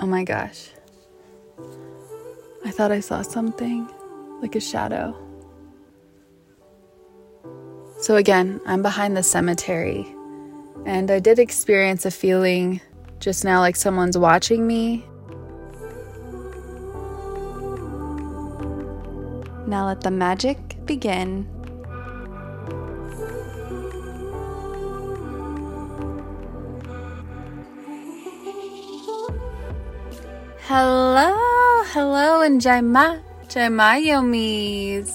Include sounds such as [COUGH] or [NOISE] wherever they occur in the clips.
Oh my gosh. I thought I saw something like a shadow. So, again, I'm behind the cemetery, and I did experience a feeling just now like someone's watching me. Now let the magic begin. Hello, hello, and Jaima, Jaima Yomis.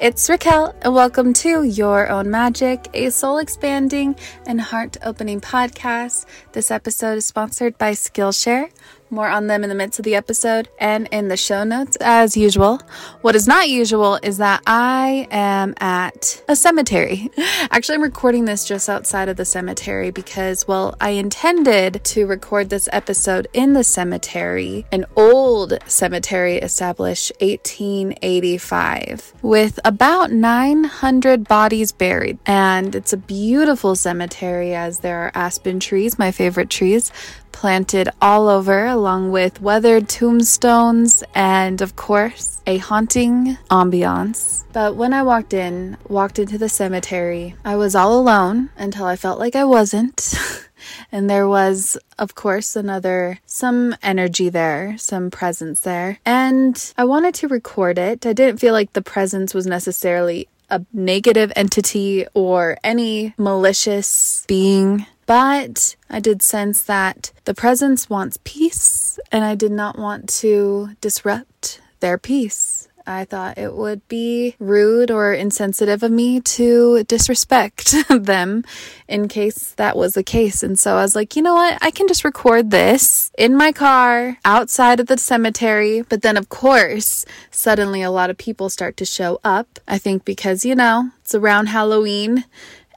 It's Raquel, and welcome to Your Own Magic, a soul expanding and heart opening podcast. This episode is sponsored by Skillshare. More on them in the midst of the episode and in the show notes, as usual. What is not usual is that I am at a cemetery. [LAUGHS] Actually, I'm recording this just outside of the cemetery because, well, I intended to record this episode in the cemetery, an old cemetery established 1885 with about 900 bodies buried. And it's a beautiful cemetery as there are aspen trees, my favorite trees, planted all over, along with weathered tombstones and, of course, a haunting ambiance. But when I walked in, walked into the cemetery, I was all alone until I felt like I wasn't. [LAUGHS] and there was, of course, another, some energy there, some presence there. And I wanted to record it. I didn't feel like the presence was necessarily a negative entity or any malicious being but I did sense that the presence wants peace, and I did not want to disrupt their peace. I thought it would be rude or insensitive of me to disrespect [LAUGHS] them in case that was the case. And so I was like, you know what? I can just record this in my car outside of the cemetery. But then, of course, suddenly a lot of people start to show up. I think because, you know, it's around Halloween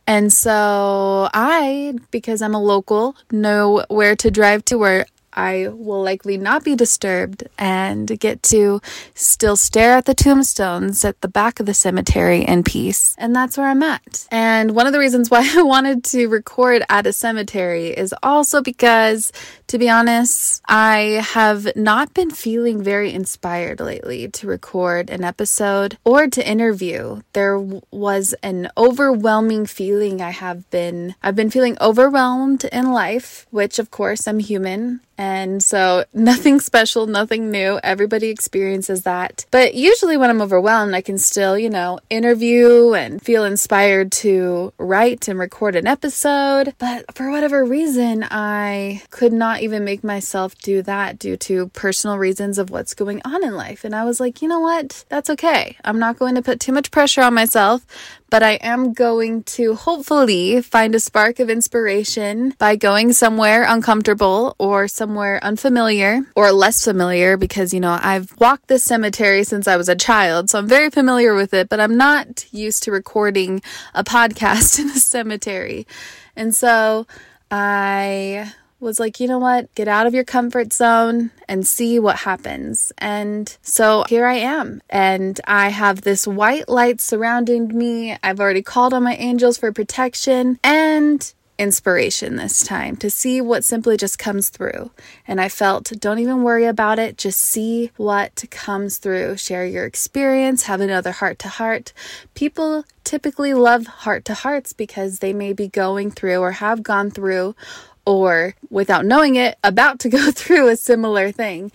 and so I, because I'm a local, know where to drive to where I will likely not be disturbed and get to still stare at the tombstones at the back of the cemetery in peace. And that's where I'm at. And one of the reasons why [LAUGHS] I wanted to record at a cemetery is also because, to be honest, I have not been feeling very inspired lately to record an episode or to interview. There was an overwhelming feeling I have been, I've been feeling overwhelmed in life, which of course I'm human and so, [LAUGHS] nothing special, nothing new. Everybody experiences that. But usually, when I'm overwhelmed, I can still, you know, interview and feel inspired to write and record an episode. But for whatever reason, I could not even make myself do that due to personal reasons of what's going on in life. And I was like, you know what? That's okay. I'm not going to put too much pressure on myself but I am going to hopefully find a spark of inspiration by going somewhere uncomfortable or somewhere unfamiliar or less familiar because, you know, I've walked this cemetery since I was a child, so I'm very familiar with it, but I'm not used to recording a podcast [LAUGHS] in a cemetery. And so I was like, you know what? Get out of your comfort zone and see what happens. And so here I am. And I have this white light surrounding me. I've already called on my angels for protection and inspiration this time to see what simply just comes through. And I felt, don't even worry about it, just see what comes through. Share your experience, have another heart to heart. People typically love heart to hearts because they may be going through or have gone through or without knowing it, about to [LAUGHS] go through a similar thing.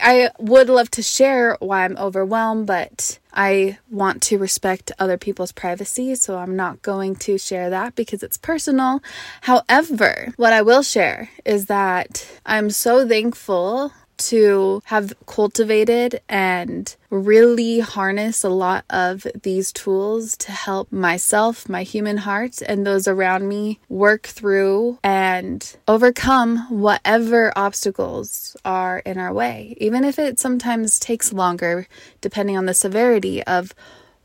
I would love to share why I'm overwhelmed, but I want to respect other people's privacy, so I'm not going to share that because it's personal. However, what I will share is that I'm so thankful to have cultivated and really harness a lot of these tools to help myself, my human heart, and those around me work through and overcome whatever obstacles are in our way, even if it sometimes takes longer, depending on the severity of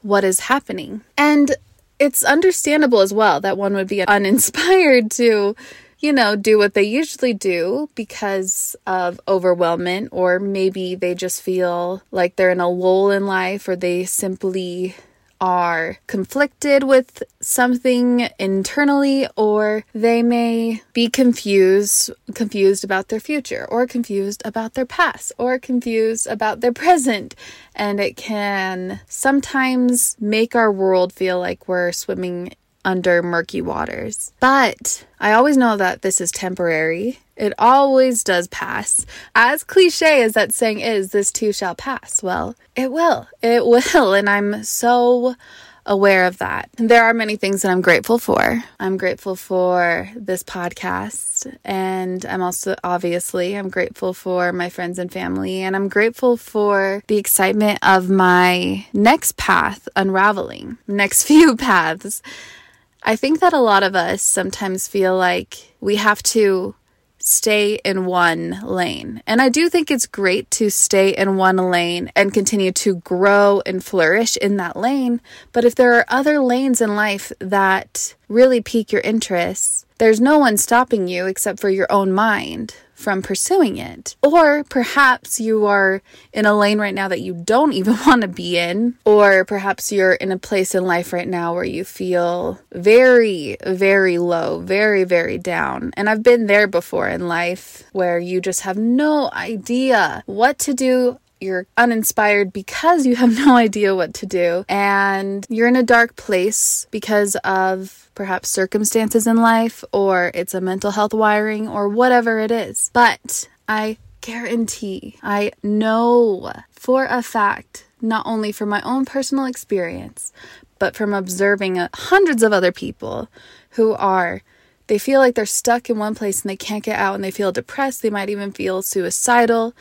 what is happening. And it's understandable as well that one would be uninspired to you know, do what they usually do because of overwhelmment, or maybe they just feel like they're in a lull in life, or they simply are conflicted with something internally or they may be confused confused about their future or confused about their past or confused about their present. And it can sometimes make our world feel like we're swimming under murky waters. But I always know that this is temporary. It always does pass. As cliche as that saying is, this too shall pass. Well, it will. It [LAUGHS] will. And I'm so aware of that. There are many things that I'm grateful for. I'm grateful for this podcast and I'm also obviously I'm grateful for my friends and family and I'm grateful for the excitement of my next path unraveling. Next [LAUGHS] few paths. I think that a lot of us sometimes feel like we have to stay in one lane. And I do think it's great to stay in one lane and continue to grow and flourish in that lane. But if there are other lanes in life that really pique your interests, there's no one stopping you except for your own mind from pursuing it. Or perhaps you are in a lane right now that you don't even [LAUGHS] want to be in. Or perhaps you're in a place in life right now where you feel very, very low, very, very down. And I've been there before in life where you just have no idea what to do you're uninspired because you have [LAUGHS] no idea what to do and you're in a dark place because of perhaps circumstances in life or it's a mental health wiring or whatever it is. But I guarantee, I know for a fact, not only from my own personal experience, but from observing uh, hundreds of other people who are they feel like they're stuck in one place and they can't get out and they feel depressed. They might even feel suicidal.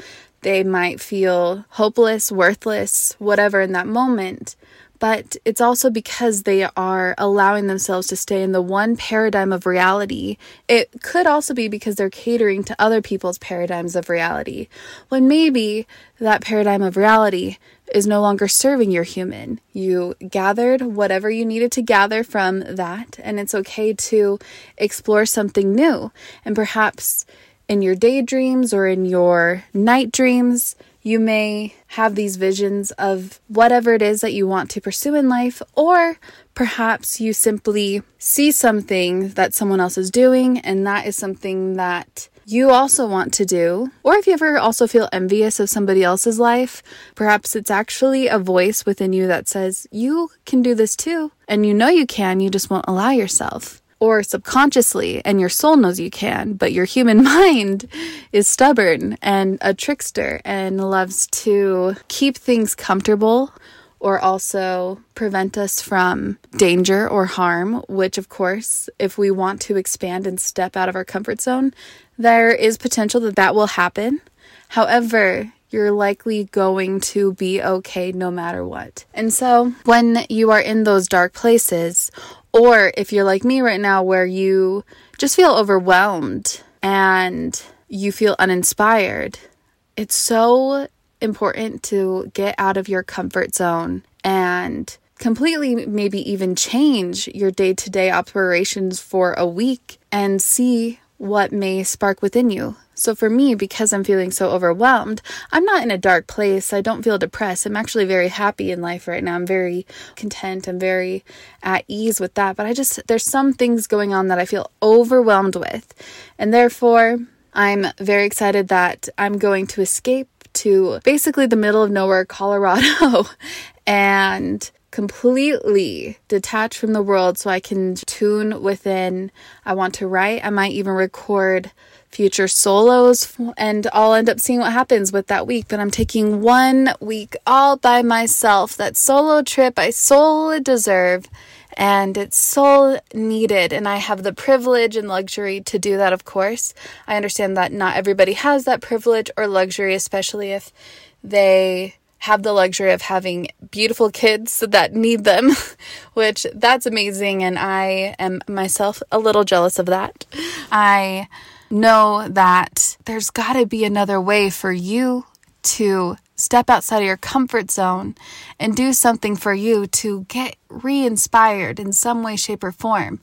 They might feel hopeless, worthless, whatever in that moment but it's also because they are allowing themselves to stay in the one paradigm of reality. It could also be because they're catering to other people's paradigms of reality, when maybe that paradigm of reality is no longer serving your human. You gathered whatever you needed to gather from that, and it's okay to explore something new. And perhaps in your daydreams or in your night dreams, you may have these visions of whatever it is that you want to pursue in life, or perhaps you simply see something that someone else is doing, and that is something that you also want to do. Or if you ever also feel envious of somebody else's life, perhaps it's actually a voice within you that says, You can do this too. And you know you can, you just won't allow yourself or subconsciously, and your soul knows you can, but your human [LAUGHS] mind is stubborn and a trickster and loves to keep things comfortable or also prevent us from danger or harm, which, of course, if we want to expand and step out of our comfort zone, there is potential that that will happen. However, you're likely going to be okay no matter what. And so, when you are in those dark places, or if you're like me right now, where you just feel overwhelmed and you feel uninspired, it's so important to get out of your comfort zone and completely maybe even change your day to day operations for a week and see what may spark within you. So for me, because I'm feeling so overwhelmed, I'm not in a dark place. I don't feel depressed. I'm actually very happy in life right now. I'm very content. I'm very at ease with that. But I just, there's some things going on that I feel overwhelmed with. And therefore, I'm very excited that I'm going to escape to basically the middle of nowhere, Colorado, [LAUGHS] and completely detach from the world so I can tune within. I want to write. I might even record future solos and I'll end up seeing what happens with that week. But I'm taking one week all by myself. That solo trip I so deserve and it's so needed. And I have the privilege and luxury to do that, of course. I understand that not everybody has that privilege or luxury, especially if they have the luxury of having beautiful kids that need them, [LAUGHS] which that's amazing. And I am myself a little jealous of that. I know that there's got to be another way for you to step outside of your comfort zone and do something for you to get re inspired in some way, shape, or form.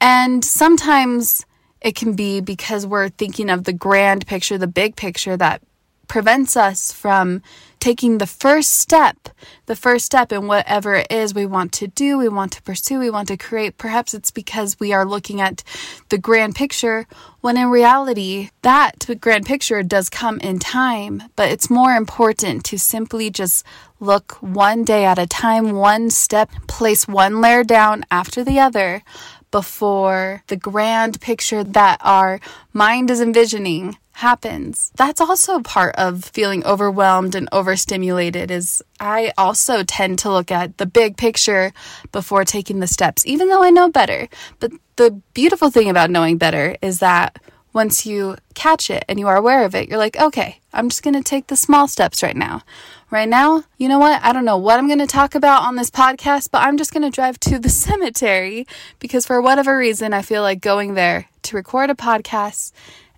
And sometimes it can be because we're thinking of the grand picture, the big picture that prevents us from taking the first step, the first step in whatever it is we want to do, we want to pursue, we want to create. Perhaps it's because we are looking at the grand picture, when in reality, that grand picture does come in time, but it's more important to simply just look one day at a time, one step, place one layer down after the other before the grand picture that our mind is envisioning happens. That's also part of feeling overwhelmed and overstimulated is I also tend to look at the big picture before taking the steps, even though I know better. But the beautiful thing about knowing better is that once you catch it and you are aware of it, you're like, okay, I'm just going to take the small steps right now. Right now, you know what? I don't know what I'm going to talk about on this podcast, but I'm just going to drive to the [LAUGHS] cemetery because for whatever reason, I feel like going there to record a podcast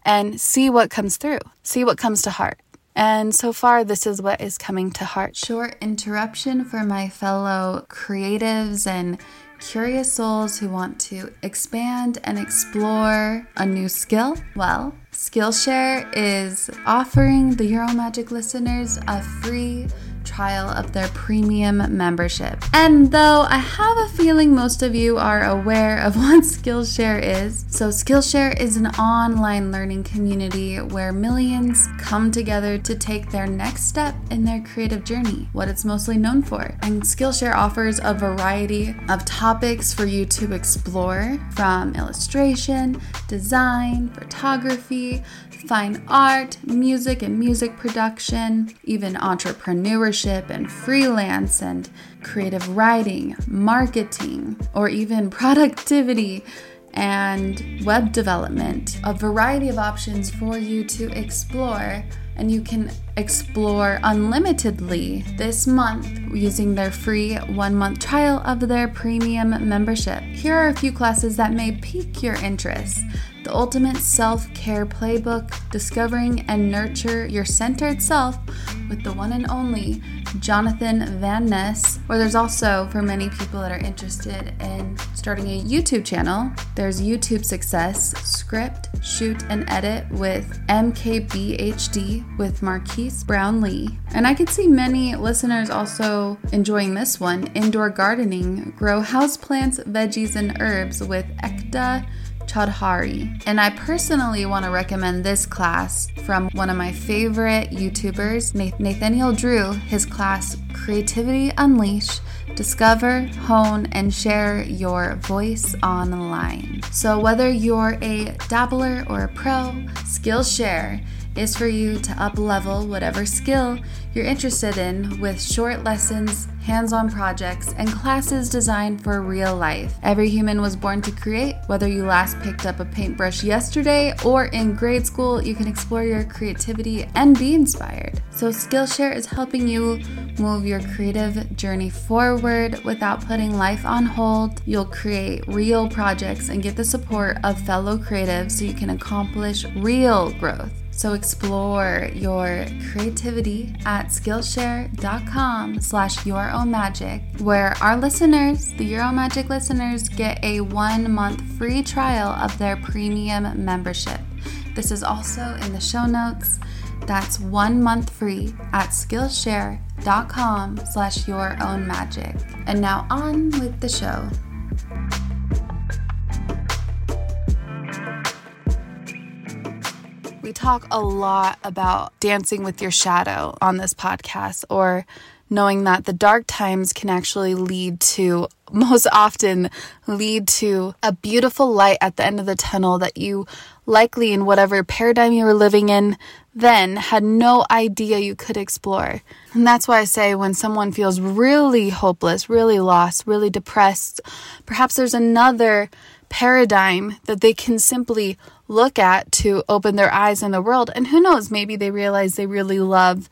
and see what comes through, see what comes to heart. And so far, this is what is coming to heart. Short interruption for my fellow creatives and curious souls who want to expand and explore a new skill. Well, Skillshare is offering the Your Own Magic listeners a free trial of their premium membership. And though I have a feeling most of you are aware of [LAUGHS] what Skillshare is, so Skillshare is an online learning community where millions come together to take their next step in their creative journey, what it's mostly known for. And Skillshare offers a variety of topics for you to explore from illustration, design, photography, fine art, music and music production, even entrepreneurship and freelance and creative writing, marketing, or even [LAUGHS] productivity and web development. A variety of options for you to explore and you can explore unlimitedly this month using their free one month trial of their premium membership. Here are a few classes that may pique your interest the ultimate self care playbook, discovering and nurture your centered self with the one and only Jonathan Van Ness. Or there's also, for many people that are interested in starting a YouTube channel, there's YouTube Success Script, Shoot, and Edit with MKBHD with Marques Brownlee. And I could see many listeners also enjoying this one Indoor Gardening, Grow Houseplants, Veggies, and Herbs with Ekta Chaudhary. And I personally want to recommend this class from one of my favorite YouTubers, Nathaniel Drew, his class Creativity Unleashed. Discover, hone, and share your voice online. So, whether you're a dabbler or a pro, Skillshare is for you to up level whatever skill you're interested in with short lessons, hands on projects, and classes designed for real life. Every human was born to create. Whether you last picked up a paintbrush yesterday or in grade school, you can explore your creativity and be inspired. So, Skillshare is helping you move your creative journey forward without putting life on hold. You'll create real projects and get the support of fellow creatives so you can accomplish real growth. So explore your creativity at Skillshare.com slash your own magic, where our listeners, the Your Own Magic listeners, get a one month free trial of their premium membership. This is also in the show notes. That's one month free at Skillshare.com slash your own magic. And now on with the show. Talk a lot about dancing with your shadow on this podcast, or knowing that the dark times can actually lead to, [LAUGHS] most often, lead to a beautiful light at the end of the tunnel that you likely, in whatever paradigm you were living in then, had no idea you could explore. And that's why I say when someone feels really hopeless, really lost, really depressed, perhaps there's another paradigm that they can simply look at to open their eyes in the world. And who knows, maybe they realize they really love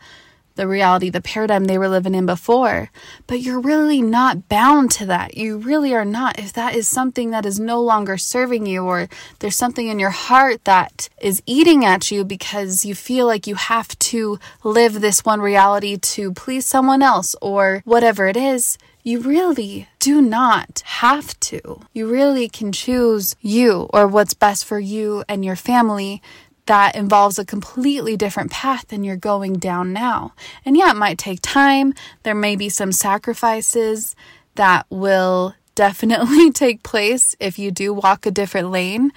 the reality, the paradigm they were living in before. But you're really not bound to that. You really are not. If that is something that is no longer serving you, or there's something in your heart that is eating at you because you feel like you have to live this one reality to please someone else, or whatever it is, you really do not have to. You really can choose you or what's best for you and your family that involves a completely different path than you're going down now. And yeah, it might take time. There may be some sacrifices that will definitely [LAUGHS] take place if you do walk a different lane.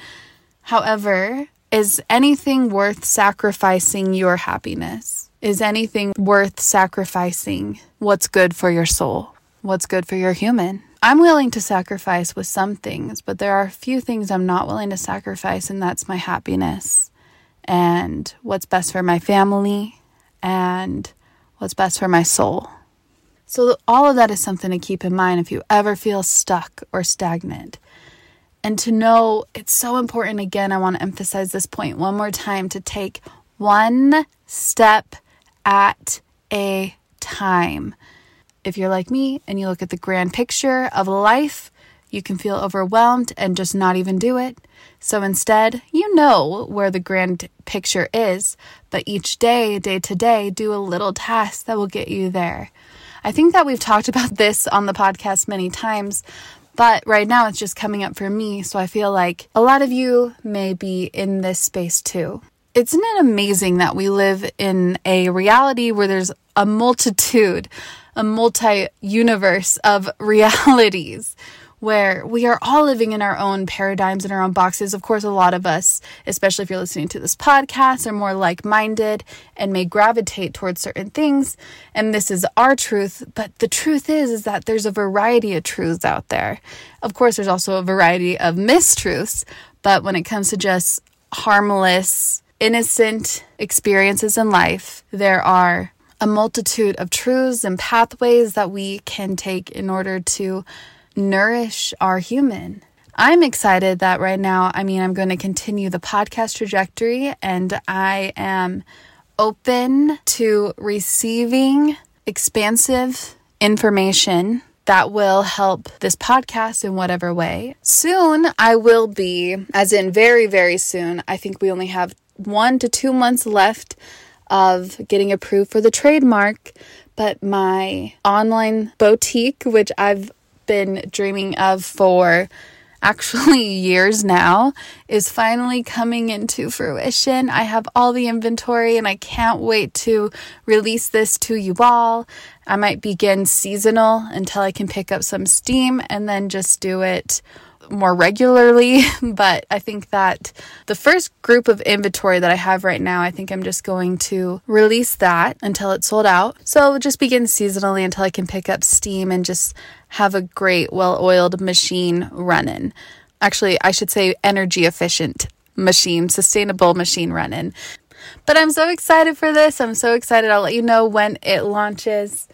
However, is anything worth sacrificing your happiness? Is anything worth sacrificing what's good for your soul? What's good for your human? I'm willing to sacrifice with some things, but there are a few things I'm not willing to sacrifice, and that's my happiness and what's best for my family and what's best for my soul. So, all of that is something to keep in mind if you ever feel stuck or stagnant. And to know it's so important, again, I want to emphasize this point one more time to take one step at a time. If you're like me and you look at the grand picture of life, you can feel overwhelmed and just not even do it. So instead, you know where the grand picture is, but each day, day to day, do a little task that will get you there. I think that we've talked about this on the podcast many times, but right now it's just coming up for me. So I feel like a lot of you may be in this space too. Isn't it amazing that we live in a reality where there's a multitude, a multi universe of [LAUGHS] realities? where we are all living in our own paradigms and our own boxes. Of course, a lot of us, especially if you're listening to this podcast, are more like minded and may gravitate towards certain things. And this is our truth. But the truth is, is that there's a variety of truths out there. Of course, there's also a variety of mistruths. But when it comes to just harmless, innocent experiences in life, there are a multitude of truths and pathways that we can take in order to nourish our human. I'm excited that right now, I mean, I'm going to continue the podcast trajectory and I am open to receiving expansive information that will help this podcast in whatever way. Soon, I will be, as in very, very soon, I think we only have one to two months left of getting approved for the trademark. But my online boutique, which I've been dreaming of for actually [LAUGHS] years now is finally coming into fruition. I have all the inventory and I can't wait to release this to you all. I might begin seasonal until I can pick up some steam and then just do it more regularly, [LAUGHS] but I think that the first group of inventory that I have right now, I think I'm just going to release that until it's sold out. So just begin seasonally until I can pick up steam and just have a great, well oiled machine running. Actually, I should say energy efficient machine, sustainable machine running. But I'm so excited for this. I'm so excited. I'll let you know when it launches.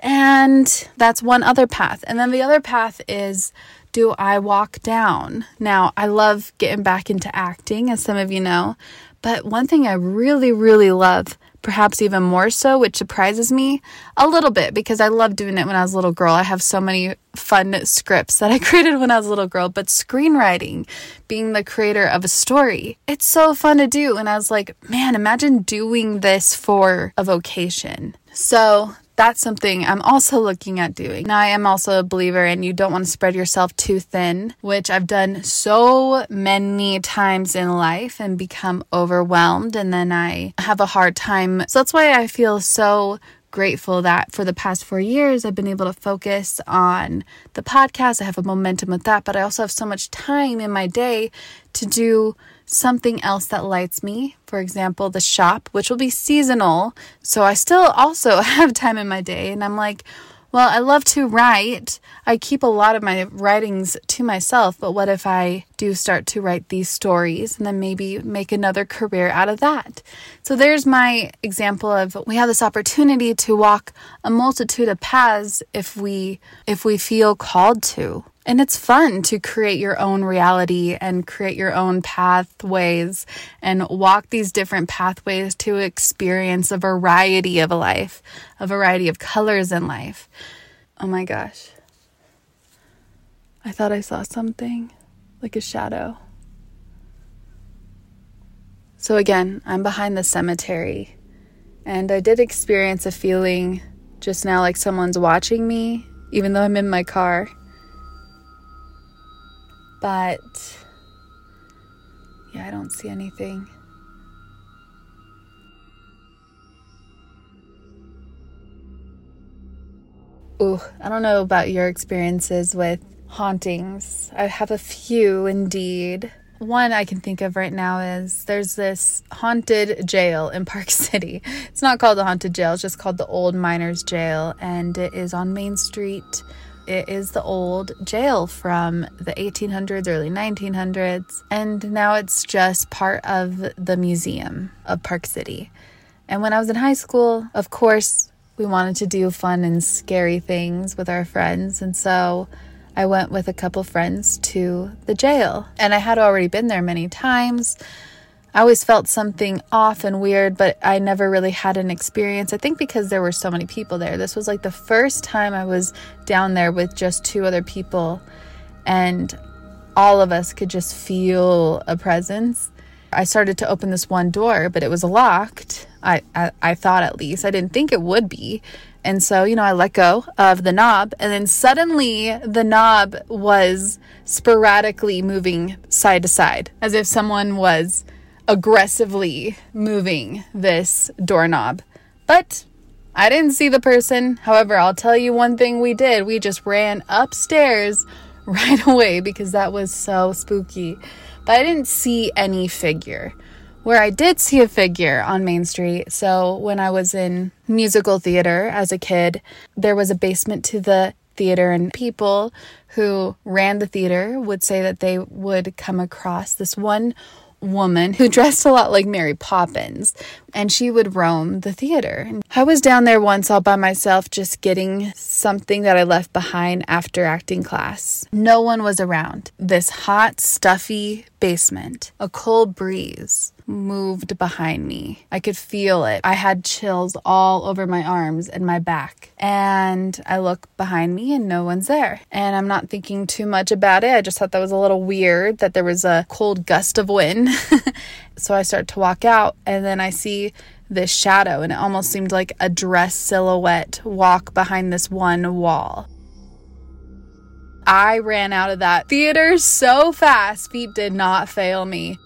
And that's one other path. And then the other path is do I walk down? Now, I love getting back into acting, as some of you know. But one thing I really, really love perhaps even more so, which surprises me a little bit because I loved doing it when I was a little girl. I have so many fun scripts that I [LAUGHS] created when I was a little girl, but screenwriting, being the creator of a story, it's so fun to do. And I was like, man, imagine doing this for a vocation. So that's something I'm also looking at doing. Now, I am also a believer and you don't want to spread yourself too thin, which I've done so many times in life and become overwhelmed. And then I have a hard time. So that's why I feel so grateful that for the past four years, I've been able to focus on the podcast. I have a momentum with that, but I also have so much time in my day to do something else that lights me. For example, the shop, which will be seasonal. So I still also [LAUGHS] have time in my day. And I'm like, well, I love to write. I keep a lot of my writings to myself, but what if I do start to write these stories and then maybe make another career out of that? So there's my example of we have this opportunity to walk a multitude of paths if we if we feel called to. And it's fun to create your own reality and create your own pathways and walk these different pathways to experience a variety of a life, a variety of colors in life. Oh my gosh. I thought I saw something like a shadow. So, again, I'm behind the cemetery, and I did experience a feeling just now like someone's watching me, even though I'm in my car. But yeah, I don't see anything. Ooh, I don't know about your experiences with hauntings. I have a few indeed. One I can think of right now is there's this haunted jail in [LAUGHS] Park City. It's not called the haunted jail, it's just called the Old Miners Jail, and it is on Main Street it is the old jail from the 1800s, early 1900s, and now it's just part of the museum of Park City. And when I was in high school, of course, we wanted to do fun and scary things with our friends, and so I went with a couple friends to the jail, and I had already been there many times. I always felt something off and weird, but I never really had an experience. I think because there were so many people there. This was like the first time I was down there with just two other people, and all of us could just feel a presence. I started to open this one door, but it was locked. I, I, I thought at least. I didn't think it would be. And so, you know, I let go of the knob, and then suddenly the knob was sporadically moving side to side as if someone was aggressively moving this doorknob. But I didn't see the person. However, I'll tell you one thing we did. We just ran upstairs [LAUGHS] right away because that was so spooky. But I didn't see any figure where I did see a figure on Main Street. So when I was in musical theater as a kid, there was a basement to the theater, and people who ran the theater would say that they would come across this one woman who dressed a lot like Mary Poppins, and she would roam the theater. I was down there once all by myself, just getting something that I left behind after acting class. No one was around. This hot, stuffy basement, a cold breeze moved behind me. I could feel it. I had chills all over my arms and my back. And I look behind me and no one's there. And I'm not thinking too much about it. I just thought that was a little weird that there was a cold gust of wind. [LAUGHS] so I start to walk out and then I see this shadow and it almost seemed like a dress silhouette walk behind this one wall. I ran out of that theater so fast, feet did not fail me.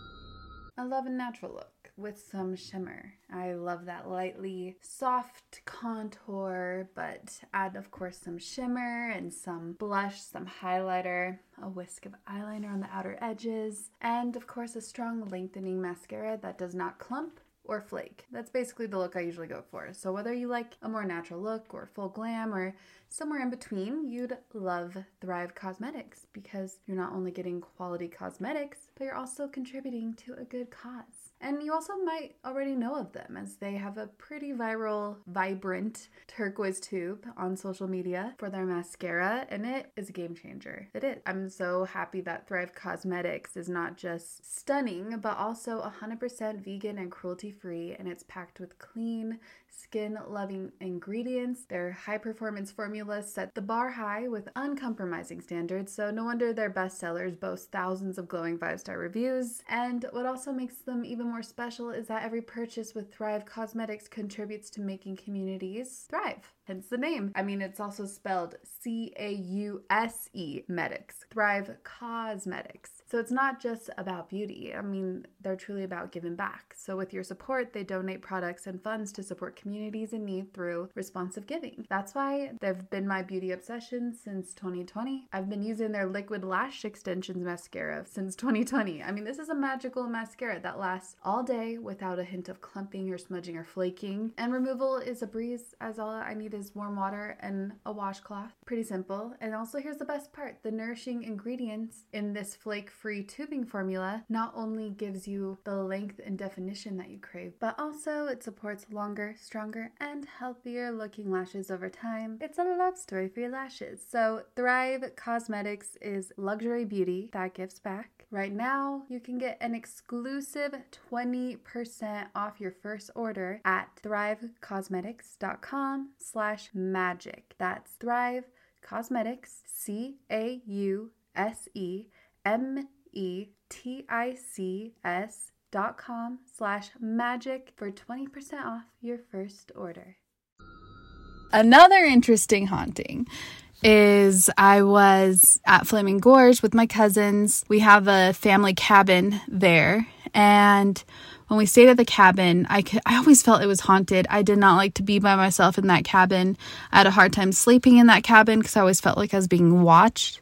I love a natural look with some shimmer. I love that lightly soft contour, but add, of course, some shimmer and some blush, some highlighter, a whisk of eyeliner on the outer edges, and of course, a strong lengthening mascara that does not clump or flake. That's basically the look I usually go for. So whether you like a more natural look or full glam or somewhere in between, you'd love Thrive Causemetics because you're not only getting quality cosmetics, but you're also contributing to a good cause. And you also might already know of them as they have a pretty viral, vibrant turquoise tube on social media for their mascara, and it is a game changer. It is. I'm so happy that Thrive Causemetics is not just stunning, but also 100% vegan and cruelty free, and it's packed with clean, skin loving ingredients. Their high performance formulas set the bar high with uncompromising standards, so no wonder their bestsellers boast thousands of glowing five star reviews. And what also makes them even more special is that every purchase with Thrive Causemetics contributes to making communities thrive hence the name. I mean, it's also spelled C A U S E Medics, Thrive Causemetics. So it's not just about beauty. I mean, they're truly about giving back. So with your support, they donate products and funds to support communities in need through responsive giving. That's why they've been my beauty obsession since 2020. I've been using their liquid lash extensions mascara since 2020. I mean, this is a magical mascara that lasts all day without a hint of clumping or smudging or flaking. And removal is a breeze as all I need is warm water and a washcloth. Pretty simple. And also here's the best part. The nourishing ingredients in this flake free tubing formula not only gives you the length and definition that you crave, but also it supports longer, stronger, and healthier looking lashes over time. It's a love story for your lashes. So, Thrive Causemetics is luxury beauty that gives back. Right now, you can get an exclusive 20% off your first order at thrivecausemetics.com slash magic. That's Thrive Cosmetics, Causemetics, Com slash magic for 20% off your first order. Another interesting haunting is I was at Flaming Gorge with my cousins. We have a family cabin there and when we stayed at the cabin, I could, I always felt it was haunted. I did not like to be by myself in that cabin. I had a hard time sleeping in that cabin because I always felt like I was being watched.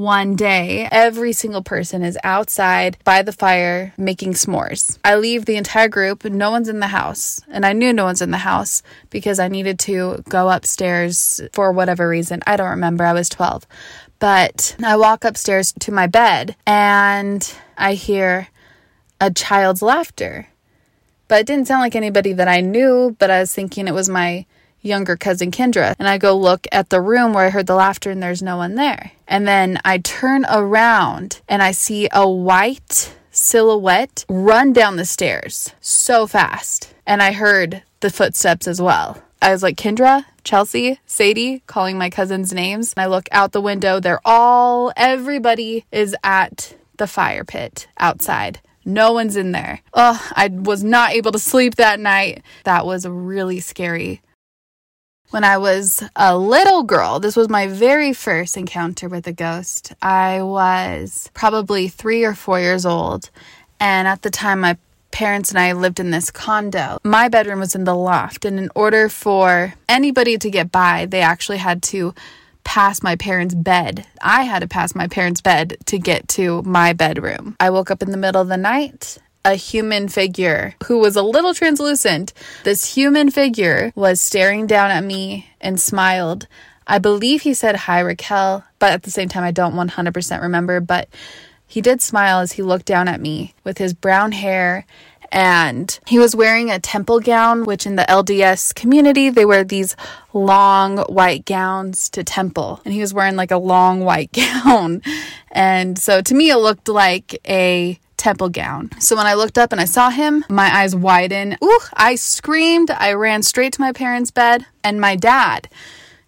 One day, every single person is outside by the fire making s'mores. I leave the entire group, no one's in the house. And I knew no one's in the house because I needed to go upstairs for whatever reason. I don't remember, I was 12. But I walk upstairs to my bed and I hear a child's laughter. But it didn't sound like anybody that I knew, but I was thinking it was my younger cousin Kendra. And I go look at the room where I heard the laughter and there's no one there. And then I turn around and I see a white silhouette run down the stairs so fast. And I heard the footsteps as well. I was like, Kendra, Chelsea, Sadie, calling my cousins' names. And I look out the window. They're all, everybody is at the fire pit outside. No one's in there. Oh, I was not able to sleep that night. That was really scary. When I was a little girl, this was my very first encounter with a ghost. I was probably three or four years old. And at the time, my parents and I lived in this condo. My bedroom was in the loft. And in order for anybody to get by, they actually had to pass my parents' bed. I had to pass my parents' bed to get to my bedroom. I woke up in the middle of the night. A human figure who was a little translucent. This human figure was staring down at me and smiled. I believe he said, Hi, Raquel, but at the same time, I don't 100% remember. But he did smile as he looked down at me with his brown hair and he was wearing a temple gown, which in the LDS community, they wear these long white gowns to temple. And he was wearing like a long white [LAUGHS] gown. And so to me, it looked like a temple gown. So when I looked up and I saw him, my eyes widened. Ooh, I screamed. I ran straight to my parents' bed. And my dad,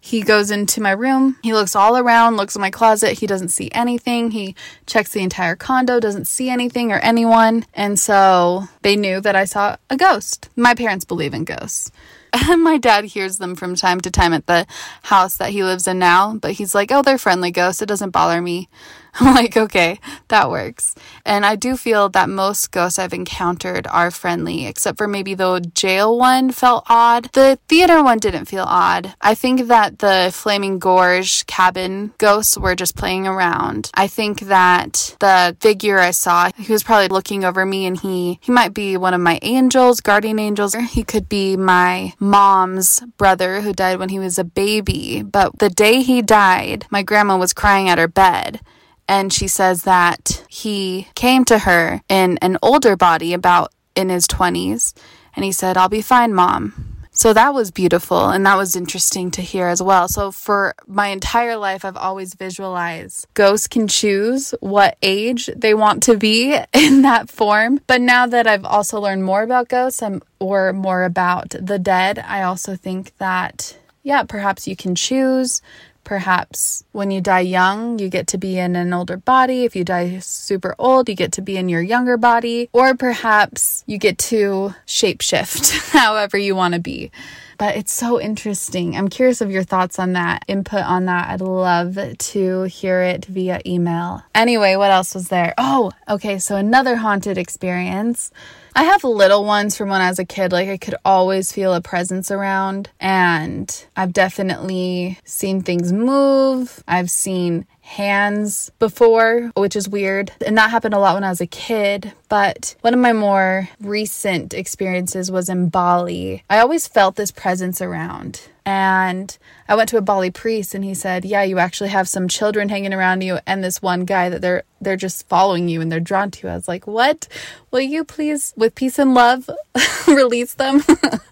he goes into my room. He looks all around, looks in my closet. He doesn't see anything. He checks the entire condo, doesn't see anything or anyone. And so they knew that I saw a ghost. My parents believe in ghosts. And [LAUGHS] my dad hears them from time to time at the house that he lives in now, but he's like, oh, they're friendly ghosts. It doesn't bother me. [LAUGHS] I'm like, okay, that works. And I do feel that most ghosts I've encountered are friendly, except for maybe the jail one felt odd. The theater one didn't feel odd. I think that the Flaming Gorge cabin ghosts were just playing around. I think that the figure I saw, he was probably looking over me and he, he might be one of my angels, guardian angels. He could be my mom's brother who died when he was a baby. But the day he died, my grandma was crying at her bed. And she says that he came to her in an older body, about in his 20s, and he said, I'll be fine, mom. So that was beautiful and that was interesting to hear as well. So for my entire life, I've always visualized ghosts can choose what age they want to be [LAUGHS] in that form. But now that I've also learned more about ghosts I'm, or more about the dead, I also think that, yeah, perhaps you can choose Perhaps when you die young, you get to be in an older body. If you die super old, you get to be in your younger body. Or perhaps you get to shapeshift [LAUGHS] however you want to be. But it's so interesting. I'm curious of your thoughts on that, input on that. I'd love to hear it via email. Anyway, what else was there? Oh, okay. So another haunted experience I have little ones from when I was a kid. Like I could always feel a presence around. And I've definitely seen things move. I've seen hands before, which is weird. And that happened a lot when I was a kid. But one of my more recent experiences was in Bali. I always felt this presence around. And I went to a Bali priest and he said, "Yeah, you actually have some children hanging around you and this one guy that they're they're just following you and they're drawn to you." I was like, "What? Will you please with peace and love [LAUGHS] release them?"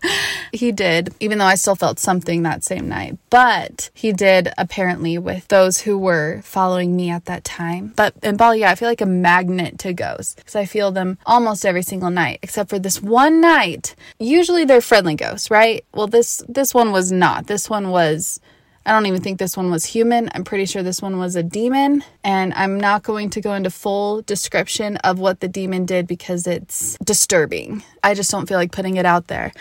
[LAUGHS] he did, even though I still felt something that same night. But he did apparently with those who were following me at that time. But in Bali, yeah, I feel like a magnet to ghosts because I feel them almost every single night, except for this one night. Usually they're friendly ghosts, right? Well, this this one was not. This one was I don't even think this one was human. I'm pretty sure this one was a demon. And I'm not going to go into full description of what the demon did because it's disturbing. I just don't feel like putting it out there.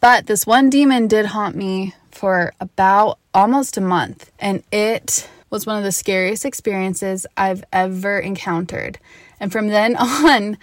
But this one demon did haunt me for about almost a month. And it was one of the scariest experiences I've ever encountered. And from then [LAUGHS] on,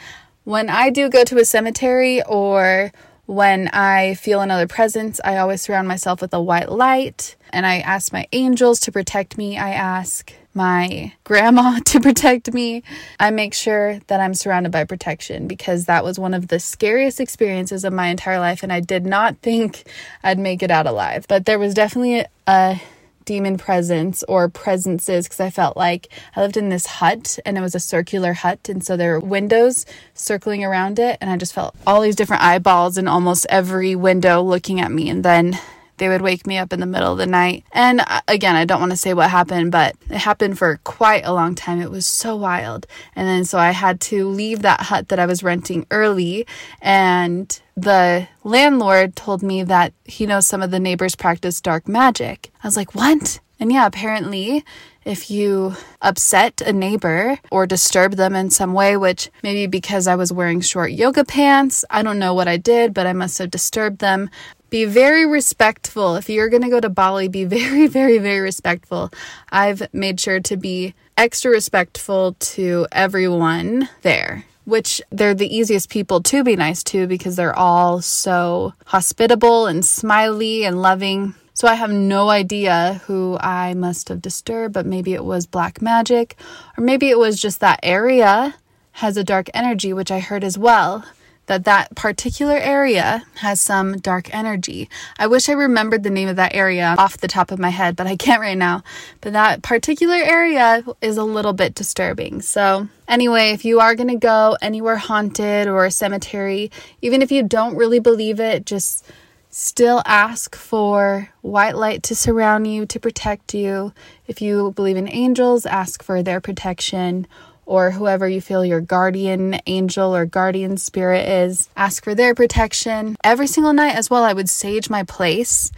when I do go to a cemetery or when I feel another presence, I always surround myself with a white light and I ask my angels to protect me. I ask my grandma [LAUGHS] to protect me. I make sure that I'm surrounded by protection because that was one of the scariest experiences of my entire life and I did not [LAUGHS] think I'd make it out alive. But there was definitely a, demon presence or presences because I felt like I lived in this hut and it was a circular hut. And so there were windows circling around it. And I just felt all these different eyeballs in almost every window looking at me. And then they would wake me up in the middle of the night. And uh, again, I don't want to say what happened, but it happened for quite a long time. It was so wild. And then so I had to leave that hut that I was renting early. And the landlord told me that he knows some of the neighbors practice dark magic. I was like, what? And yeah, apparently, if you upset a neighbor or disturb them in some way, which maybe because I was wearing short yoga pants, I don't know what I did, but I must have disturbed them. Be very respectful. If you're going to go to Bali, be [LAUGHS] very, very, very respectful. I've made sure to be extra respectful to everyone there which they're the easiest people to be nice to because they're all so hospitable and smiley and loving. So I have no idea who I must have disturbed, but maybe it was black magic, or maybe it was just that area has a dark energy, which I heard as well that that particular area has some dark energy. I wish I remembered the name of that area off the top of my head, but I can't right now. But that particular area is a little bit disturbing. So, anyway, if you are going to go anywhere haunted or a cemetery, even if you don't really believe it, just still ask for white light to surround you, to protect you. If you believe in angels, ask for their protection or whoever you feel your guardian angel or guardian spirit is. Ask for their protection. Every single night as well, I would sage my place.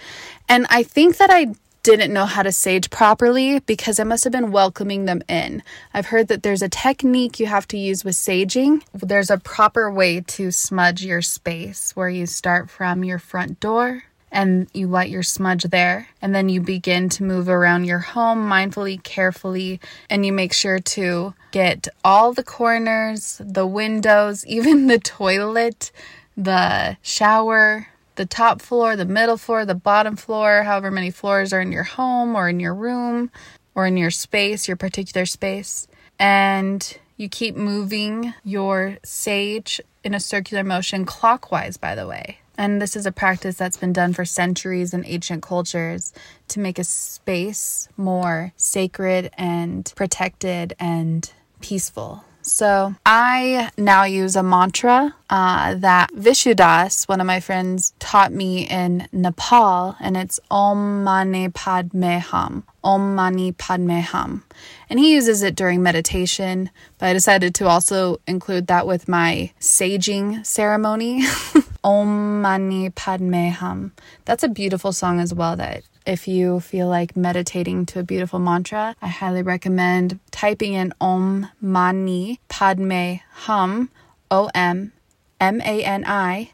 And I think that I didn't know how to sage properly because I must have been welcoming them in. I've heard that there's a technique you have to use with saging. There's a proper way to smudge your space where you start from your front door and you light your smudge there. And then you begin to move around your home mindfully, carefully, and you make sure to get all the corners, the windows, [LAUGHS] even the toilet, the shower, the top floor, the middle floor, the bottom floor, however many floors are in your home or in your room or in your space, your particular space. And you keep moving your sage in a circular motion clockwise, by the way. And this is a practice that's been done for centuries in ancient cultures to make a space more sacred and protected and peaceful. So I now use a mantra uh, that Vishudas, one of my friends, taught me in Nepal, and it's Om Mani Padme Hum. Om Mani Padme Hum. And he uses it during meditation, but I decided to also include that with my saging ceremony. [LAUGHS] Om Mani Padme Hum. That's a beautiful song as well that if you feel like meditating to a beautiful mantra, I highly recommend typing in Om Mani Padme Hum, O M M A N I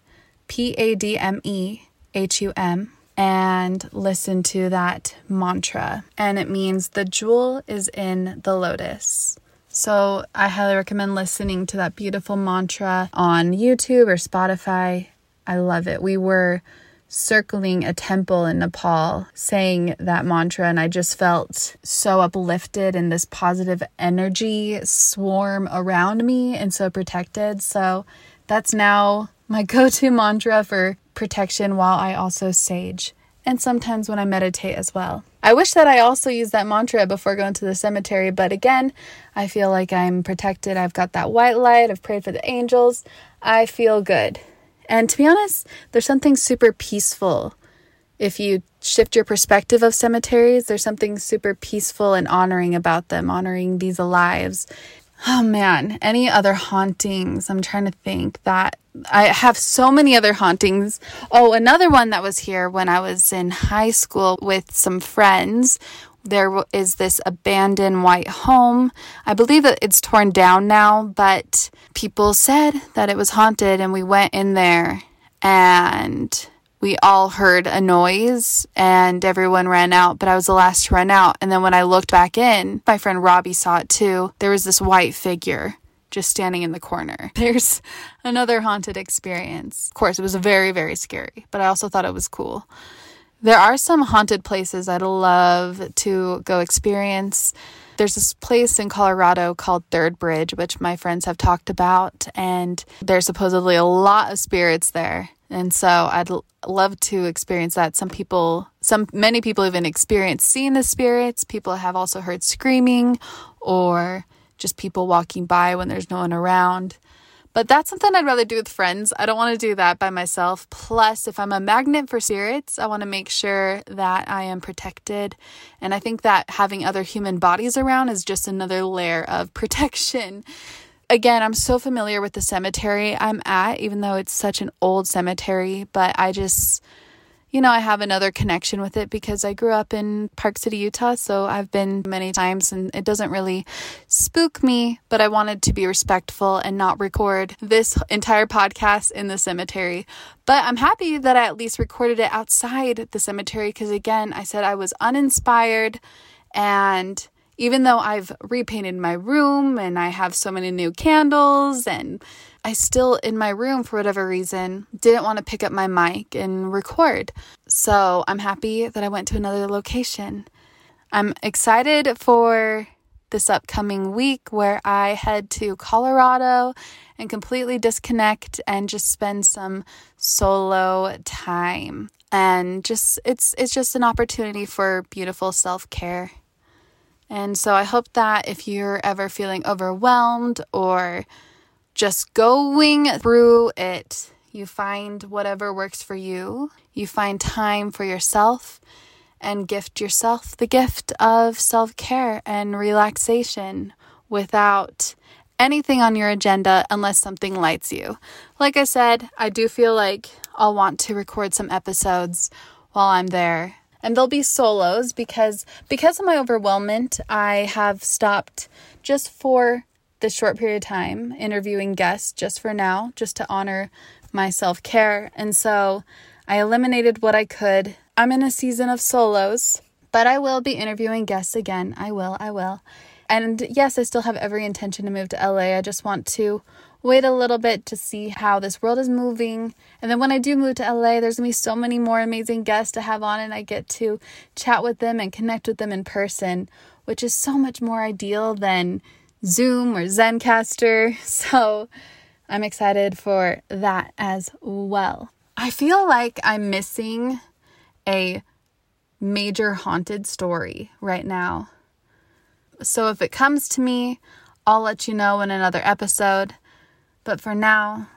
P A D M E H U M, and listen to that mantra. And it means the jewel is in the lotus. So I highly recommend listening to that beautiful mantra on YouTube or Spotify. I love it. We were circling a temple in Nepal saying that mantra, and I just felt so uplifted and this positive energy swarm around me and so protected. So that's now my [LAUGHS] go to mantra for protection while I also sage. And sometimes when I meditate as well. I wish that I also used that mantra before going to the cemetery, but again, I feel like I'm protected. I've got that white light. I've prayed for the angels. I feel good. And to be honest, there's something super peaceful. If you shift your perspective of cemeteries, there's something super peaceful and honoring about them, honoring these lives. Oh man, any other hauntings? I'm trying to think that I have so many other hauntings. Oh, another one that was here when I was in high school with some friends there is this abandoned white home. I believe that it's torn down now, but people said that it was haunted, and we went in there and we all heard a noise and everyone ran out, but I was the last to run out. And then when I looked back in, my friend Robbie saw it too. There was this white figure just standing in the corner. [LAUGHS] There's another haunted experience. Of course, it was very, very scary, but I also thought it was cool. There are some haunted places I'd love to go experience. There's this place in Colorado called Third Bridge, which my friends have talked about, and there's supposedly a lot of spirits there. And so I'd l- love to experience that. Some people, some many people even experience seeing the spirits. People have also heard screaming or just people walking by when there's no one around. But that's something I'd rather do with friends. I don't want to do that by myself. Plus, if I'm a magnet for spirits, I want to make sure that I am protected. And I think that having other human bodies around is just another layer of [LAUGHS] protection. Again, I'm so familiar with the cemetery I'm at, even though it's such an old cemetery, but I just you know, I have another connection with it because I grew up in Park City, Utah. So I've been many times and it doesn't really spook me, but I wanted to be respectful and not record this entire podcast in the cemetery. But I'm happy that I at least recorded it outside the cemetery because, again, I said I was uninspired and even though I've repainted my room and I have so many new candles and I still, in my room, for whatever reason, didn't want to pick up my mic and record. So I'm happy that I went to another location. I'm excited for this upcoming week where I head to Colorado and completely disconnect and just spend some solo time. And just it's it's just an opportunity for beautiful self-care. And so I hope that if you're ever feeling overwhelmed or just going through it. You find whatever works for you. You find time for yourself and gift yourself the gift of self care and relaxation without anything on your agenda unless something lights you. Like I said, I do feel like I'll want to record some episodes while I'm there. And they'll be solos because because of my overwhelmment, I have stopped just for this short period of time interviewing guests just for now, just to honor my self care. And so I eliminated what I could. I'm in a season of solos, but I will be interviewing guests again. I will, I will. And yes, I still have every intention to move to LA. I just want to wait a little bit to see how this world is moving. And then when I do move to LA, there's gonna be so many more amazing guests to have on, and I get to chat with them and connect with them in person, which is so much more ideal than Zoom or Zencastr. [LAUGHS] So I'm excited for that as well. I feel like I'm missing a major haunted story right now. So if it comes to me, I'll let you know in another episode. But for now,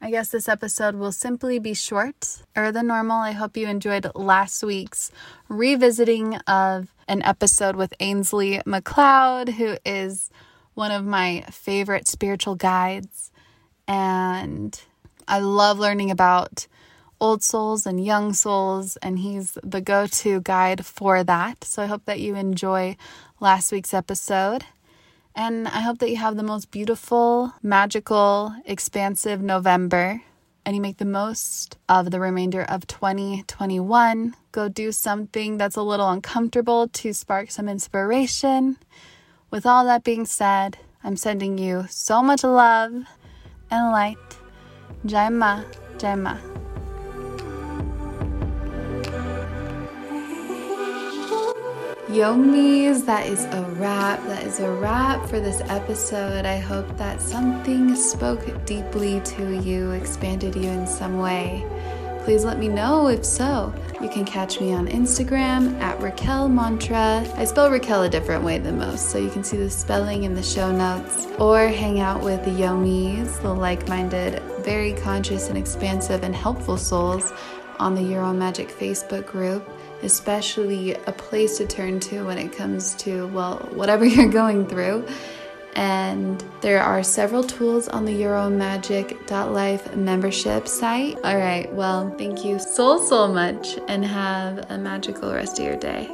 I guess this episode will simply be short or than normal. I hope you enjoyed last week's revisiting of an episode with Ainslie MacLeod, who is one of my favorite spiritual guides. And I love learning about old souls and young souls, and he's the go to guide for that. So I hope that you enjoy last week's episode. And I hope that you have the most beautiful, magical, expansive November and you make the most of the remainder of 2021. Go do something that's a little uncomfortable to spark some inspiration. With all that being said, I'm sending you so much love and light. Jai Ma, Jai Ma. Yomis, that is a wrap. That is a wrap for this episode. I hope that something spoke deeply to you, expanded you in some way. Please let me know if so. You can catch me on Instagram at Raquel Mantra. I spell Raquel a different way than most, so you can see the spelling in the show notes. Or hang out with the Yomis, the like minded, very conscious and expansive and helpful souls on the Own Magic Facebook group especially a place to turn to when it comes to, well, whatever [LAUGHS] you're going through and there are several tools on the yourownmagic.life membership site. All right, well, thank you so, so much, and have a magical rest of your day.